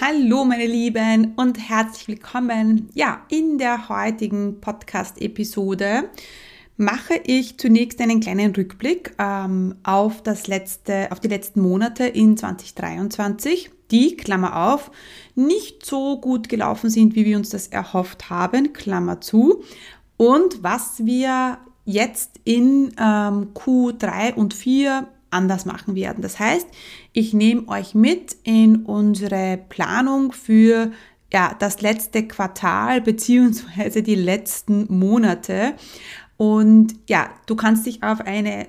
Hallo meine Lieben und herzlich willkommen. Ja, in der heutigen Podcast-Episode mache ich zunächst einen kleinen Rückblick ähm, auf das letzte, auf die letzten Monate in 2023, die, Klammer auf, nicht so gut gelaufen sind, wie wir uns das erhofft haben, Klammer zu, und was wir jetzt in ähm, Q3 und 4 anders machen werden. Das heißt, ich nehme euch mit in unsere Planung für ja, das letzte Quartal beziehungsweise die letzten Monate. Und ja, du kannst dich auf eine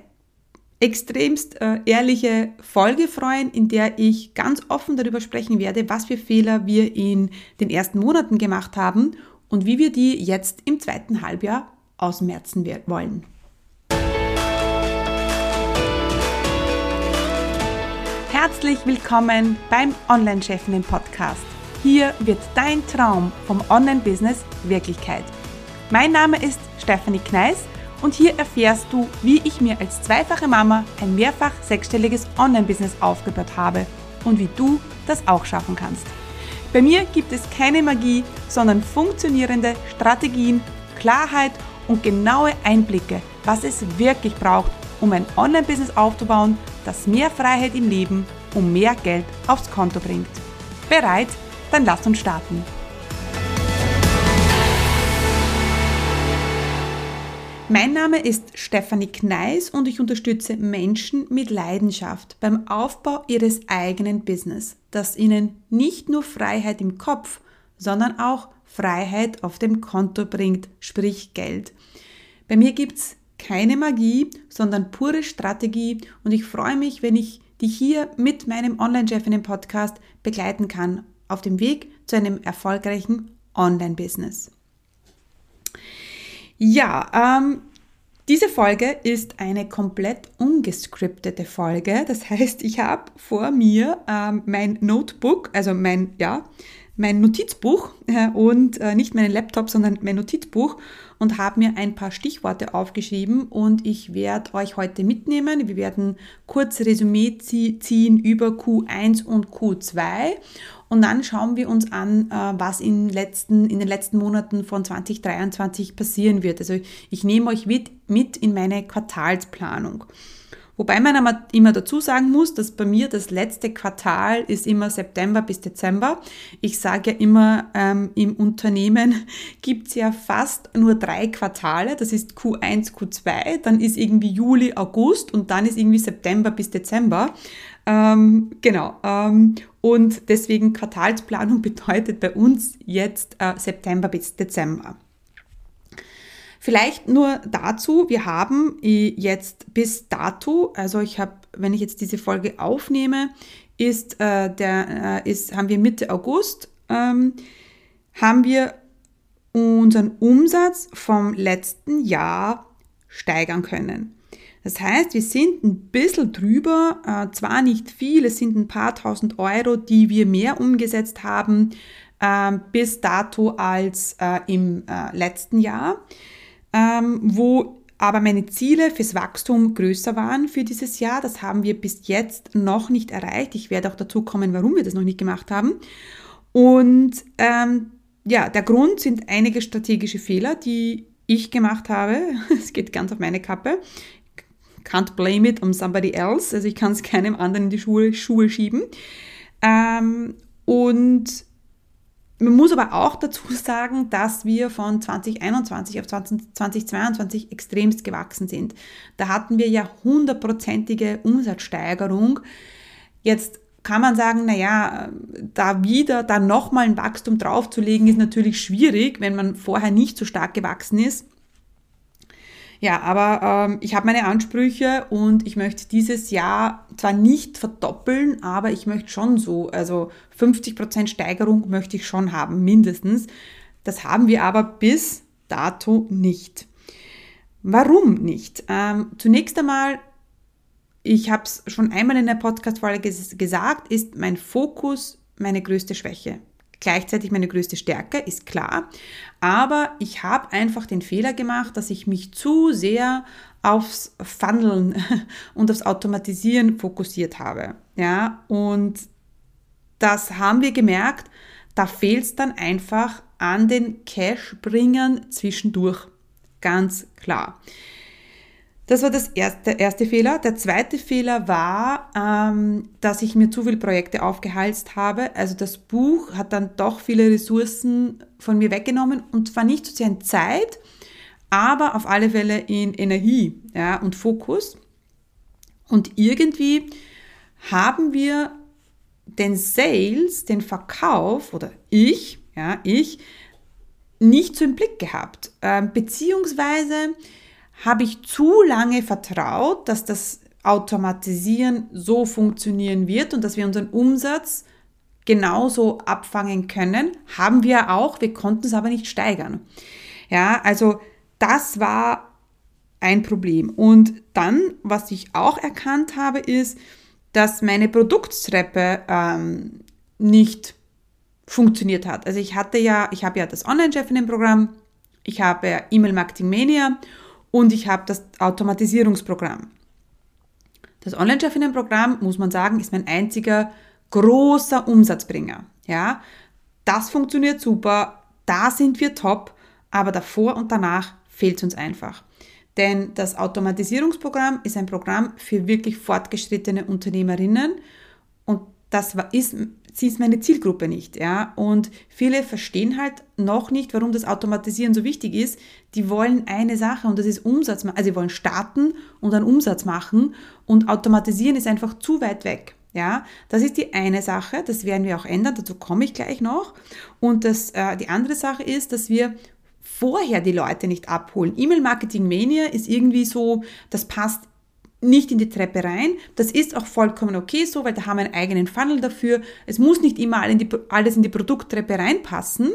extremst äh, ehrliche Folge freuen, in der ich ganz offen darüber sprechen werde, was für Fehler wir in den ersten Monaten gemacht haben und wie wir die jetzt im zweiten Halbjahr ausmerzen wollen. Herzlich willkommen beim Online-Chefinnen Podcast. Hier wird dein Traum vom Online-Business Wirklichkeit. Mein Name ist Stephanie Kneis und hier erfährst du, wie ich mir als zweifache Mama ein mehrfach sechsstelliges Online-Business aufgebaut habe und wie du das auch schaffen kannst. Bei mir gibt es keine Magie, sondern funktionierende Strategien, Klarheit und genaue Einblicke, was es wirklich braucht, um ein Online-Business aufzubauen, das mehr Freiheit im Leben und mehr Geld aufs Konto bringt. Bereit? Dann lass uns starten. Mein Name ist Stefanie Kneis und ich unterstütze Menschen mit Leidenschaft beim Aufbau ihres eigenen Business, das ihnen nicht nur Freiheit im Kopf, sondern auch Freiheit auf dem Konto bringt, sprich Geld. Bei mir gibt es keine Magie, sondern pure Strategie und ich freue mich, wenn ich dich hier mit meinem Online-Chefinnen-Podcast begleiten kann auf dem Weg zu einem erfolgreichen Online-Business. Ja, ähm, diese Folge ist eine komplett ungescriptete Folge. Das heißt, ich habe vor mir ähm, mein Notebook, also mein, ja, mein Notizbuch äh, und äh, nicht meinen Laptop, sondern mein Notizbuch und habe mir ein paar Stichworte aufgeschrieben und ich werde euch heute mitnehmen. Wir werden kurz Resümee ziehen über Q1 und Q2 und dann schauen wir uns an, äh, was in, letzten, in den letzten Monaten von 2023 passieren wird. Also ich nehme euch mit, mit in meine Quartalsplanung. Wobei man immer dazu sagen muss, dass bei mir das letzte Quartal ist immer September bis Dezember. Ich sage ja immer, ähm, im Unternehmen gibt es ja fast nur drei Quartale. Das ist Q1, Q2, dann ist irgendwie Juli, August und dann ist irgendwie September bis Dezember. Ähm, genau. Ähm, und deswegen Quartalsplanung bedeutet bei uns jetzt äh, September bis Dezember. Vielleicht nur dazu, wir haben jetzt bis dato, also ich habe, wenn ich jetzt diese Folge aufnehme, ist äh, der, äh, ist, haben wir Mitte August, ähm, haben wir unseren Umsatz vom letzten Jahr steigern können. Das heißt, wir sind ein bisschen drüber, äh, zwar nicht viel, es sind ein paar tausend Euro, die wir mehr umgesetzt haben äh, bis dato als äh, im äh, letzten Jahr ähm, wo aber meine Ziele fürs Wachstum größer waren für dieses Jahr. Das haben wir bis jetzt noch nicht erreicht. Ich werde auch dazu kommen, warum wir das noch nicht gemacht haben. Und ähm, ja, der Grund sind einige strategische Fehler, die ich gemacht habe. Es geht ganz auf meine Kappe. Can't blame it on somebody else. Also ich kann es keinem anderen in die Schuhe, Schuhe schieben. Ähm, und man muss aber auch dazu sagen, dass wir von 2021 auf 2022 extremst gewachsen sind. Da hatten wir ja hundertprozentige Umsatzsteigerung. Jetzt kann man sagen, naja, da wieder dann nochmal ein Wachstum draufzulegen, ist natürlich schwierig, wenn man vorher nicht so stark gewachsen ist. Ja, aber ähm, ich habe meine Ansprüche und ich möchte dieses Jahr zwar nicht verdoppeln, aber ich möchte schon so, also 50% Steigerung möchte ich schon haben, mindestens. Das haben wir aber bis dato nicht. Warum nicht? Ähm, zunächst einmal, ich habe es schon einmal in der Podcast-Folge gesagt, ist mein Fokus meine größte Schwäche gleichzeitig meine größte Stärke, ist klar. Aber ich habe einfach den Fehler gemacht, dass ich mich zu sehr aufs Funneln und aufs Automatisieren fokussiert habe. Ja, und das haben wir gemerkt, da fehlt es dann einfach an den Cash-Bringern zwischendurch. Ganz klar. Das war das erste, der erste Fehler. Der zweite Fehler war, ähm, dass ich mir zu viele Projekte aufgehalst habe. Also das Buch hat dann doch viele Ressourcen von mir weggenommen und zwar nicht so sehr in Zeit, aber auf alle Fälle in Energie ja, und Fokus. Und irgendwie haben wir den Sales, den Verkauf oder ich, ja, ich, nicht so im Blick gehabt. Ähm, beziehungsweise habe ich zu lange vertraut, dass das Automatisieren so funktionieren wird und dass wir unseren Umsatz genauso abfangen können. Haben wir auch, wir konnten es aber nicht steigern. Ja, also das war ein Problem. Und dann, was ich auch erkannt habe, ist, dass meine Produkttreppe ähm, nicht funktioniert hat. Also ich hatte ja, ich habe ja das Online-Chefinnen-Programm, ich habe E-Mail Marketing Mania und ich habe das Automatisierungsprogramm. Das Online-Chefinnen-Programm, muss man sagen, ist mein einziger großer Umsatzbringer. Ja, das funktioniert super, da sind wir top, aber davor und danach fehlt es uns einfach. Denn das Automatisierungsprogramm ist ein Programm für wirklich fortgeschrittene Unternehmerinnen und das ist sie ist meine Zielgruppe nicht, ja. Und viele verstehen halt noch nicht, warum das Automatisieren so wichtig ist. Die wollen eine Sache und das ist Umsatz. Also sie wollen starten und dann Umsatz machen und Automatisieren ist einfach zu weit weg. Ja, das ist die eine Sache, das werden wir auch ändern, dazu komme ich gleich noch. Und das, äh, die andere Sache ist, dass wir vorher die Leute nicht abholen. E-Mail-Marketing Mania ist irgendwie so, das passt nicht in die Treppe rein. Das ist auch vollkommen okay so, weil da haben wir einen eigenen Funnel dafür. Es muss nicht immer alles in die Produkttreppe reinpassen.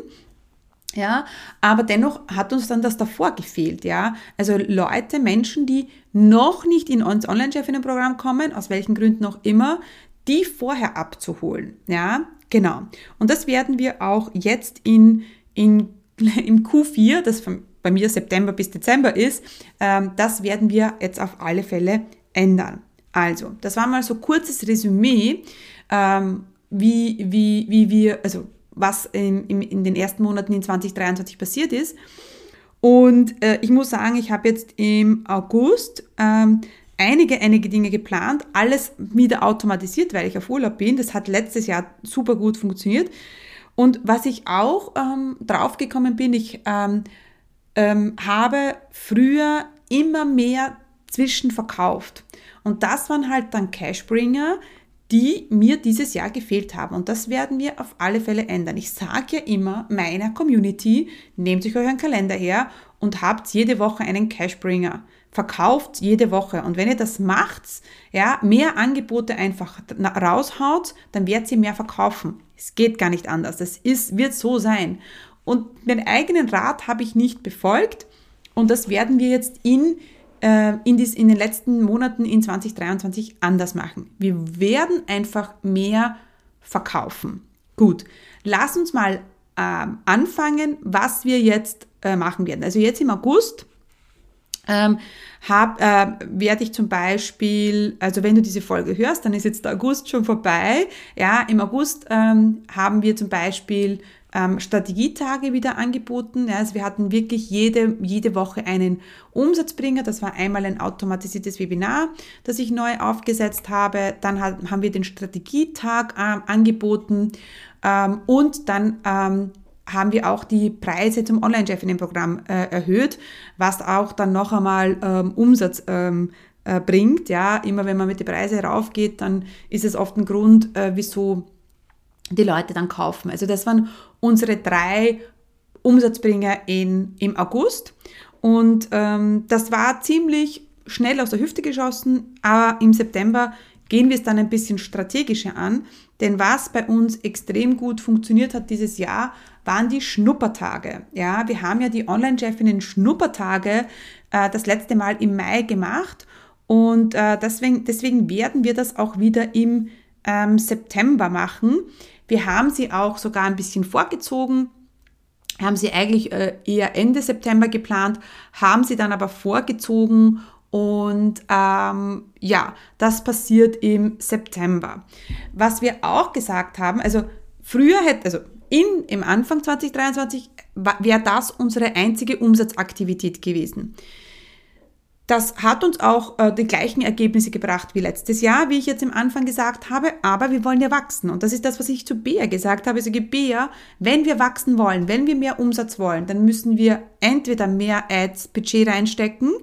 Ja, aber dennoch hat uns dann das davor gefehlt, ja. Also Leute, Menschen, die noch nicht in uns Online-Chefinnen-Programm kommen, aus welchen Gründen auch immer, die vorher abzuholen, ja. Genau. Und das werden wir auch jetzt in, in, im Q4, das bei mir September bis Dezember ist, ähm, das werden wir jetzt auf alle Fälle ändern. Also, das war mal so kurzes Resümee, ähm, wie, wie, wie wir, also was in, in, in den ersten Monaten in 2023 passiert ist. Und äh, ich muss sagen, ich habe jetzt im August ähm, einige, einige Dinge geplant, alles wieder automatisiert, weil ich auf Urlaub bin. Das hat letztes Jahr super gut funktioniert. Und was ich auch ähm, draufgekommen bin, ich ähm, ähm, habe früher immer mehr zwischenverkauft. Und das waren halt dann Cashbringer, die mir dieses Jahr gefehlt haben. Und das werden wir auf alle Fälle ändern. Ich sage ja immer meiner Community, nehmt euch euren Kalender her und habt jede Woche einen Cashbringer. Verkauft jede Woche. Und wenn ihr das macht, ja, mehr Angebote einfach raushaut, dann werdet ihr mehr verkaufen. Es geht gar nicht anders. Das ist, wird so sein. Und meinen eigenen Rat habe ich nicht befolgt. Und das werden wir jetzt in, äh, in, dies, in den letzten Monaten in 2023 anders machen. Wir werden einfach mehr verkaufen. Gut, lass uns mal äh, anfangen, was wir jetzt äh, machen werden. Also jetzt im August ähm, äh, werde ich zum Beispiel, also wenn du diese Folge hörst, dann ist jetzt der August schon vorbei. Ja, im August ähm, haben wir zum Beispiel ähm, Strategietage wieder angeboten. Ja, also wir hatten wirklich jede, jede Woche einen Umsatzbringer. Das war einmal ein automatisiertes Webinar, das ich neu aufgesetzt habe. Dann hat, haben wir den Strategietag äh, angeboten ähm, und dann ähm, haben wir auch die Preise zum Online-Chefinnen-Programm äh, erhöht, was auch dann noch einmal ähm, Umsatz ähm, äh, bringt. Ja, immer wenn man mit den Preisen raufgeht, dann ist es oft ein Grund, äh, wieso die Leute dann kaufen. Also das waren unsere drei Umsatzbringer in, im August. Und ähm, das war ziemlich schnell aus der Hüfte geschossen, aber im September gehen wir es dann ein bisschen strategischer an. Denn was bei uns extrem gut funktioniert hat dieses Jahr, waren die Schnuppertage. Ja, wir haben ja die Online-Chefinnen Schnuppertage äh, das letzte Mal im Mai gemacht und äh, deswegen, deswegen werden wir das auch wieder im ähm, September machen. Wir haben sie auch sogar ein bisschen vorgezogen, haben sie eigentlich äh, eher Ende September geplant, haben sie dann aber vorgezogen Und ähm, ja, das passiert im September. Was wir auch gesagt haben, also früher hätte, also in, im Anfang 2023 wäre das unsere einzige Umsatzaktivität gewesen. Das hat uns auch äh, die gleichen Ergebnisse gebracht wie letztes Jahr, wie ich jetzt am Anfang gesagt habe, aber wir wollen ja wachsen. Und das ist das, was ich zu Bea gesagt habe. Ich sage, Bea, wenn wir wachsen wollen, wenn wir mehr Umsatz wollen, dann müssen wir entweder mehr Ads-Budget reinstecken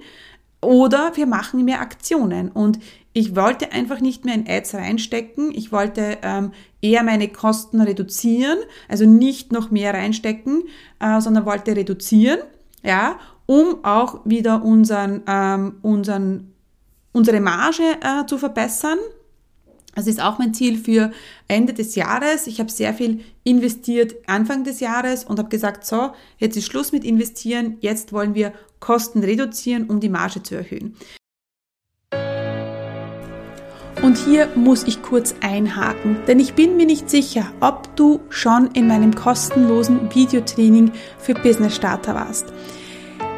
oder wir machen mehr Aktionen. Und ich wollte einfach nicht mehr in Ads reinstecken. Ich wollte ähm, eher meine Kosten reduzieren, also nicht noch mehr reinstecken, äh, sondern wollte reduzieren, ja, um auch wieder unseren, ähm, unseren, unsere Marge äh, zu verbessern. Das ist auch mein Ziel für Ende des Jahres. Ich habe sehr viel investiert Anfang des Jahres und habe gesagt, so, jetzt ist Schluss mit investieren, jetzt wollen wir Kosten reduzieren, um die Marge zu erhöhen. Und hier muss ich kurz einhaken, denn ich bin mir nicht sicher, ob du schon in meinem kostenlosen Videotraining für Business Starter warst.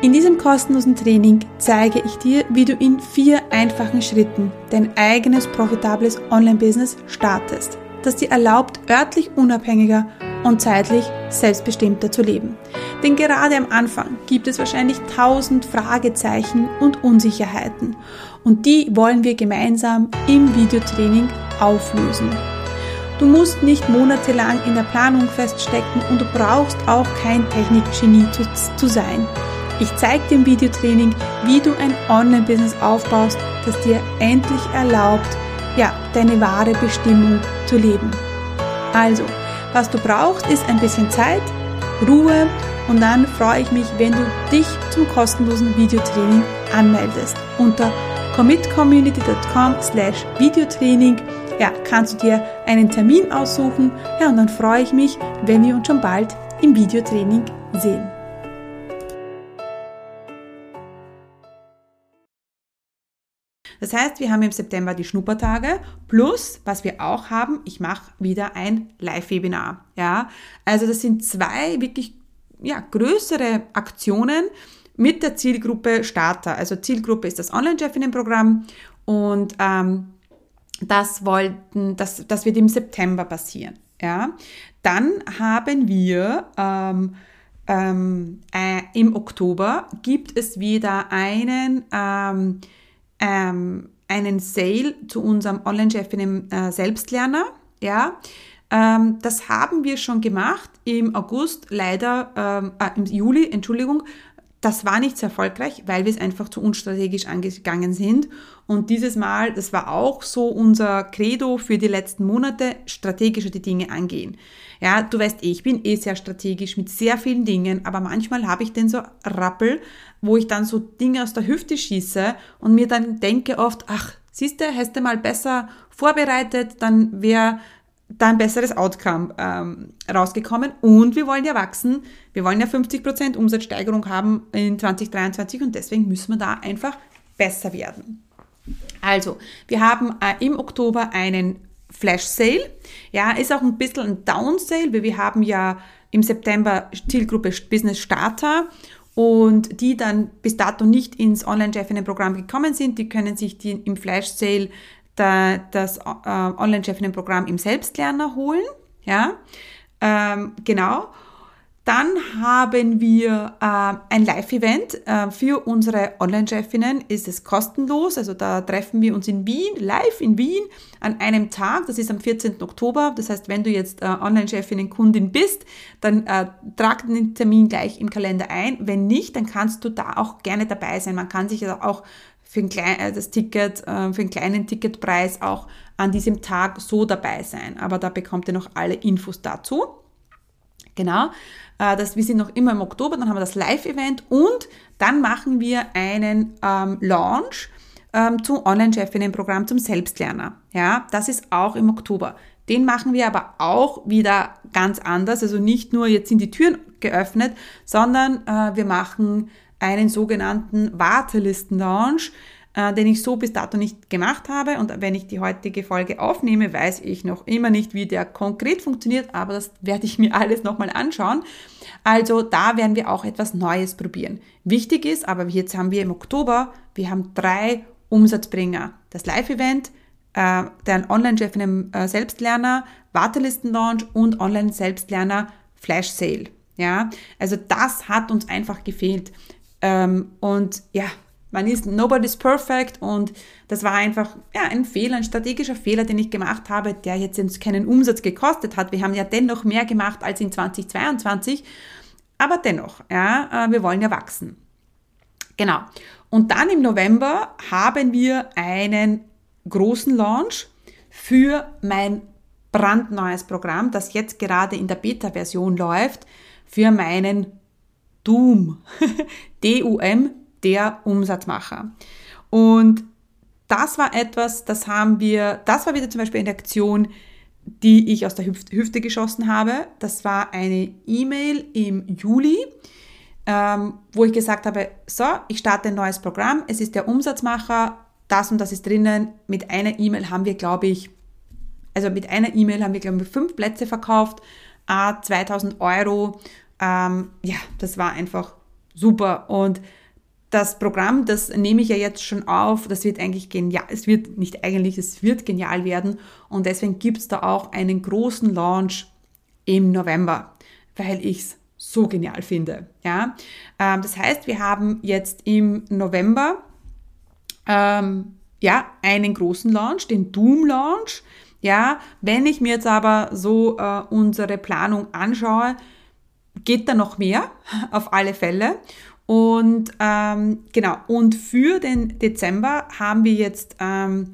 In diesem kostenlosen Training zeige ich dir, wie du in vier einfachen Schritten dein eigenes profitables Online-Business startest, das dir erlaubt, örtlich unabhängiger und zeitlich selbstbestimmter zu leben. Denn gerade am Anfang gibt es wahrscheinlich tausend Fragezeichen und Unsicherheiten und die wollen wir gemeinsam im Videotraining auflösen. Du musst nicht monatelang in der Planung feststecken und du brauchst auch kein Technikgenie zu, sein. Ich zeige dir im Videotraining, wie du ein Online-Business aufbaust, das dir endlich erlaubt, ja, deine wahre Bestimmung zu leben. Also, was du brauchst, ist ein bisschen Zeit, Ruhe und dann freue ich mich, wenn du dich zum kostenlosen Videotraining anmeldest. Unter commitcommunity.com slash Videotraining ja, kannst du dir einen Termin aussuchen. Ja, und dann freue ich mich, wenn wir uns schon bald im Videotraining sehen. Das heißt, wir haben im September die Schnuppertage plus, was wir auch haben, ich mache wieder ein Live-Webinar. Ja, also das sind zwei wirklich ja, größere Aktionen mit der Zielgruppe Starter. Also Zielgruppe ist das Online-Chefinnen-Programm und ähm, das wollten, das, das wird im September passieren. Ja, dann haben wir ähm, ähm, äh, im Oktober gibt es wieder einen ähm, ähm, einen Sale zu unserem Online-Chef in dem äh, Selbstlerner. Ja, ähm, das haben wir schon gemacht im August, leider ähm, äh, im Juli, Entschuldigung. Das war nicht so erfolgreich, weil wir es einfach zu unstrategisch angegangen sind. Und dieses Mal, das war auch so unser Credo für die letzten Monate, strategischer die Dinge angehen. Ja, du weißt ich bin eh sehr strategisch mit sehr vielen Dingen, aber manchmal habe ich den so Rappel, wo ich dann so Dinge aus der Hüfte schieße und mir dann denke oft, ach, siehst du, hättest du mal besser vorbereitet, dann wäre da ein besseres Outcome ähm, rausgekommen. Und wir wollen ja wachsen. Wir wollen ja 50% Umsatzsteigerung haben in 2023 und deswegen müssen wir da einfach besser werden. Also, wir haben äh, im Oktober einen Flash Sale. Ja, ist auch ein bisschen ein Down Sale, weil wir haben ja im September Zielgruppe Business Starter und die dann bis dato nicht ins Online-Chefinnen-Programm gekommen sind, die können sich die im Flash Sale da, das äh, Online-Chefinnen-Programm im Selbstlerner holen. Ja, ähm, genau. Dann haben wir äh, ein Live-Event äh, für unsere Online-Chefinnen. Ist es kostenlos, also da treffen wir uns in Wien, live in Wien, an einem Tag. Das ist am 14. Oktober. Das heißt, wenn du jetzt äh, Online-Chefinnen-Kundin bist, dann äh, trag den Termin gleich im Kalender ein. Wenn nicht, dann kannst du da auch gerne dabei sein. Man kann sich auch für ein klein, äh, das Ticket, äh, für einen kleinen Ticketpreis auch an diesem Tag so dabei sein. Aber da bekommt ihr noch alle Infos dazu. Genau. Äh, das, wir sind noch immer im Oktober, dann haben wir das Live-Event und dann machen wir einen ähm, Launch ähm, zum Online-Chefinnen-Programm zum Selbstlerner. Ja, das ist auch im Oktober. Den machen wir aber auch wieder ganz anders. Also nicht nur jetzt sind die Türen geöffnet, sondern äh, wir machen einen sogenannten Wartelisten-Launch äh, den ich so bis dato nicht gemacht habe. Und wenn ich die heutige Folge aufnehme, weiß ich noch immer nicht, wie der konkret funktioniert, aber das werde ich mir alles nochmal anschauen. Also da werden wir auch etwas Neues probieren. Wichtig ist, aber jetzt haben wir im Oktober wir haben drei Umsatzbringer. Das Live-Event, äh, der Online-Chef in einem äh, Selbstlerner, Wartelisten-Launch und Online-Selbstlerner Flash Sale. Ja, also das hat uns einfach gefehlt. Ähm, und ja, man ist nobody's perfect und das war einfach ja, ein Fehler, ein strategischer Fehler, den ich gemacht habe, der jetzt keinen Umsatz gekostet hat. Wir haben ja dennoch mehr gemacht als in 2022, aber dennoch, ja, äh, wir wollen ja wachsen. Genau. Und dann im November haben wir einen großen Launch für mein brandneues Programm, das jetzt gerade in der Beta-Version läuft, für meinen Doom, D-U-M, der Umsatzmacher. Und das war etwas, das haben wir, das war wieder zum Beispiel eine Aktion, die ich aus der Hüfte geschossen habe. Das war eine E-Mail im Juli, ähm, wo ich gesagt habe, so, ich starte ein neues Programm, es ist der Umsatzmacher, das und das ist drinnen. Mit einer E-Mail haben wir, glaube ich, also mit einer E-Mail haben wir, glaube ich, fünf Plätze verkauft, a 2000 Euro. Ähm, ja, das war einfach super. Und das Programm, das nehme ich ja jetzt schon auf, das wird eigentlich genial, es wird nicht eigentlich, es wird genial werden. Und deswegen gibt es da auch einen großen Launch im November, weil ich es so genial finde. Ja? Ähm, das heißt, wir haben jetzt im November ähm, ja, einen großen Launch, den Doom Launch. Ja, wenn ich mir jetzt aber so äh, unsere Planung anschaue, geht da noch mehr, auf alle Fälle. Und ähm, genau, und für den Dezember haben wir jetzt ähm,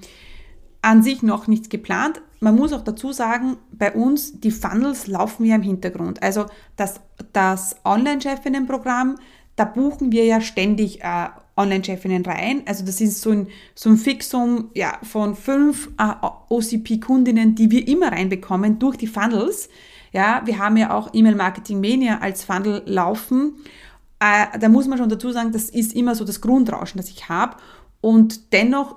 an sich noch nichts geplant. Man muss auch dazu sagen, bei uns, die Funnels laufen ja im Hintergrund. Also das, das Online-Chefinnen-Programm, da buchen wir ja ständig äh, Online-Chefinnen rein. Also das ist so ein, so ein Fixum ja, von fünf äh, OCP-Kundinnen, die wir immer reinbekommen durch die Funnels. Ja, wir haben ja auch E-Mail-Marketing Mania als Funnel laufen. Äh, da muss man schon dazu sagen, das ist immer so das Grundrauschen, das ich habe. Und dennoch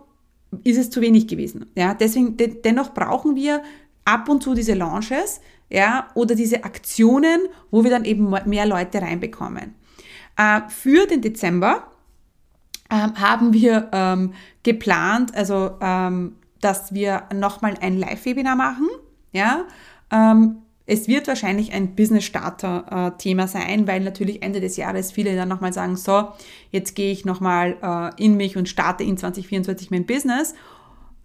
ist es zu wenig gewesen. Ja, deswegen, de dennoch brauchen wir ab und zu diese Launches, ja, oder diese Aktionen, wo wir dann eben mehr Leute reinbekommen. Äh, für den Dezember ähm, haben wir ähm, geplant, also ähm, dass wir nochmal ein Live-Webinar machen. Ja, ähm, es wird wahrscheinlich ein Business Starter Thema sein, weil natürlich Ende des Jahres viele dann nochmal sagen, so, jetzt gehe ich nochmal äh, in mich und starte in 2024 mein Business.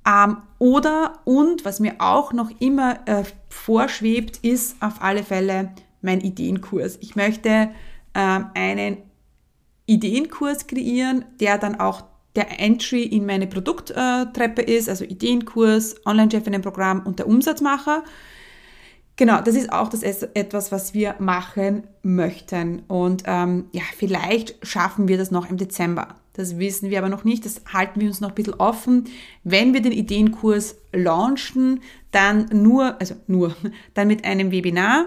Ähm, oder, und was mir auch noch immer äh, vorschwebt, ist auf alle Fälle mein Ideenkurs. Ich möchte ähm, einen Ideenkurs kreieren, der dann auch der Entry in meine Produkttreppe ist, also Ideenkurs, Online-Chefinnen-Programm und der Umsatzmacher. Genau, das ist auch das etwas, was wir machen möchten. Und ähm, ja, vielleicht schaffen wir das noch im Dezember. Das wissen wir aber noch nicht. Das halten wir uns noch ein bisschen offen. Wenn wir den Ideenkurs launchen, dann nur, also nur, dann mit einem Webinar.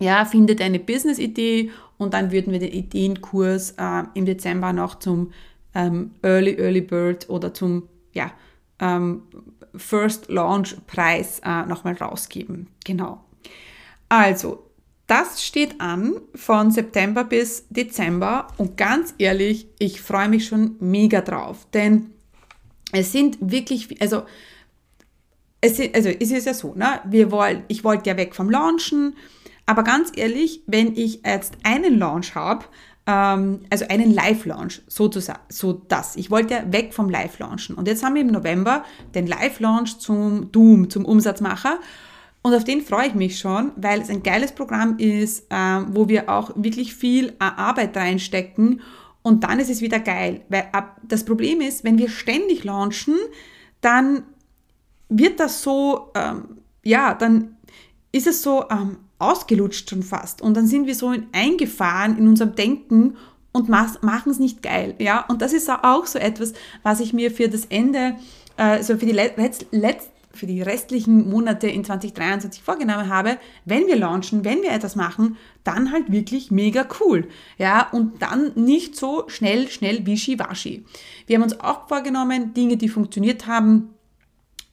Ja, findet eine Business-Idee und dann würden wir den Ideenkurs äh, im Dezember noch zum ähm, Early Early Bird oder zum ja, ähm, First Launch Preis äh, nochmal rausgeben. Genau. Also, das steht an von September bis Dezember und ganz ehrlich, ich freue mich schon mega drauf, denn es sind wirklich, also es, also es ist ja so, ne? Wir wollen, ich wollte ja weg vom Launchen, aber ganz ehrlich, wenn ich jetzt einen Launch habe, ähm, also einen Live-Launch, sozusagen, so das. Ich wollte ja weg vom Live-Launchen. Und jetzt haben wir im November den Live-Launch zum Doom, zum Umsatzmacher. Und auf den freue ich mich schon, weil es ein geiles Programm ist, ähm, wo wir auch wirklich viel Arbeit reinstecken. Und dann ist es wieder geil. Weil das Problem ist, wenn wir ständig launchen, dann wird das so, ähm, ja, dann ist es so, ähm, ausgelutscht schon fast. Und dann sind wir so eingefahren in unserem Denken und machen es nicht geil. Ja? Und das ist auch so etwas, was ich mir für das Ende, äh, für die, Letz Letz für die restlichen Monate in 2023 vorgenommen habe, wenn wir launchen, wenn wir etwas machen, dann halt wirklich mega cool. Ja, und dann nicht so schnell, schnell wischi-waschi. Wir haben uns auch vorgenommen, Dinge, die funktioniert haben,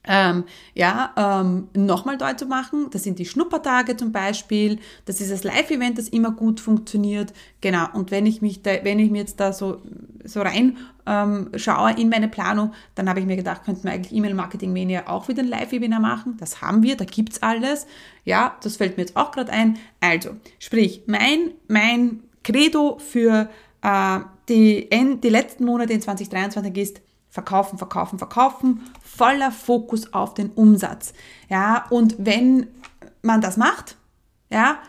ähm, ja, ähm, nochmal dort zu machen. Das sind die Schnuppertage zum Beispiel. Das ist das Live-Event, das immer gut funktioniert. Genau. Und wenn ich mich da, wenn ich mir jetzt da so so rein ähm, schaue in meine Planung, dann habe ich mir gedacht, könnten wir eigentlich E-Mail-Marketing Mania auch wieder ein Live-Webinar machen. Das haben wir, da gibt es alles. Ja, das fällt mir jetzt auch gerade ein. Also, sprich, mein, mein Credo für äh, die, die letzten Monate in 2023 ist, verkaufen, verkaufen, verkaufen, voller Fokus auf den Umsatz. Ja, und wenn man das macht, ja,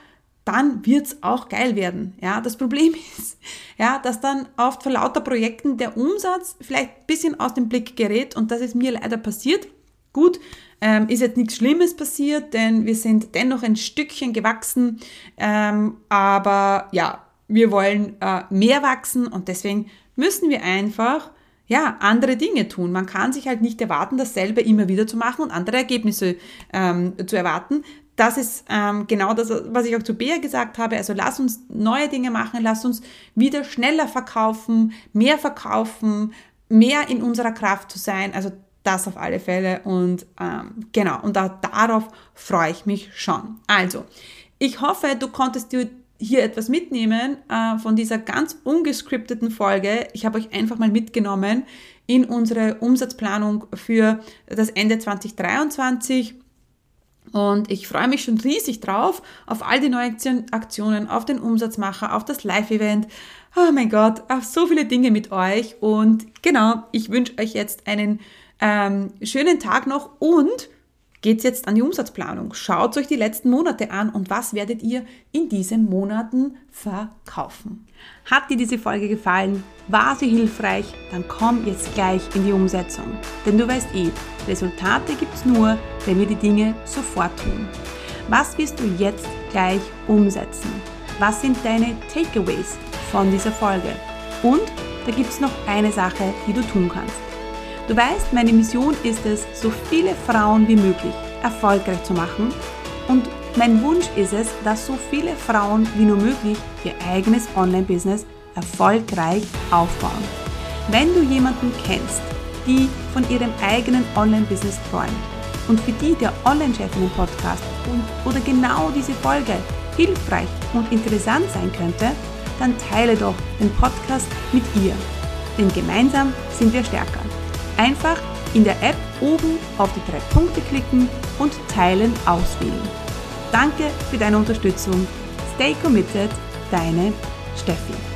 dann wird's auch geil werden. Ja, das Problem ist, ja, dass dann oft vor lauter Projekten der Umsatz vielleicht ein bisschen aus dem Blick gerät und das ist mir leider passiert. Gut, ähm, ist jetzt nichts Schlimmes passiert, denn wir sind dennoch ein Stückchen gewachsen, ähm, aber ja, wir wollen äh, mehr wachsen und deswegen müssen wir einfach ja, andere Dinge tun. Man kann sich halt nicht erwarten, dasselbe immer wieder zu machen und andere Ergebnisse ähm, zu erwarten. Das ist ähm, genau das, was ich auch zu Bea gesagt habe. Also lass uns neue Dinge machen, lass uns wieder schneller verkaufen, mehr verkaufen, mehr in unserer Kraft zu sein. Also das auf alle Fälle und ähm, genau, und da, darauf freue ich mich schon. Also, ich hoffe, du konntest dir hier etwas mitnehmen äh, von dieser ganz ungescripteten Folge. Ich habe euch einfach mal mitgenommen in unsere Umsatzplanung für das Ende 2023. Und ich freue mich schon riesig drauf, auf all die neuen Aktionen, auf den Umsatzmacher, auf das Live-Event. Oh mein Gott, auf so viele Dinge mit euch. Und genau, ich wünsche euch jetzt einen ähm, schönen Tag noch und geht's jetzt an die Umsatzplanung. Schaut euch die letzten Monate an und was werdet ihr in diesen Monaten verkaufen. Hat dir diese Folge gefallen? War sie hilfreich? Dann komm jetzt gleich in die Umsetzung. Denn du weißt eh, Resultate gibt's nur, wenn wir die Dinge sofort tun. Was wirst du jetzt gleich umsetzen? Was sind deine Takeaways von dieser Folge? Und da gibt's noch eine Sache, die du tun kannst. Du weißt, meine Mission ist es, so viele Frauen wie möglich erfolgreich zu machen und mein Wunsch ist es, dass so viele Frauen wie nur möglich ihr eigenes Online-Business erfolgreich aufbauen. Wenn du jemanden kennst, die von ihrem eigenen Online-Business träumen und für die der Online-Chefinnen-Podcast oder genau diese Folge hilfreich und interessant sein könnte, dann teile doch den Podcast mit ihr. Denn gemeinsam sind wir stärker. Einfach in der App oben auf die drei Punkte klicken und Teilen auswählen. Danke für deine Unterstützung. Stay committed, deine Steffi.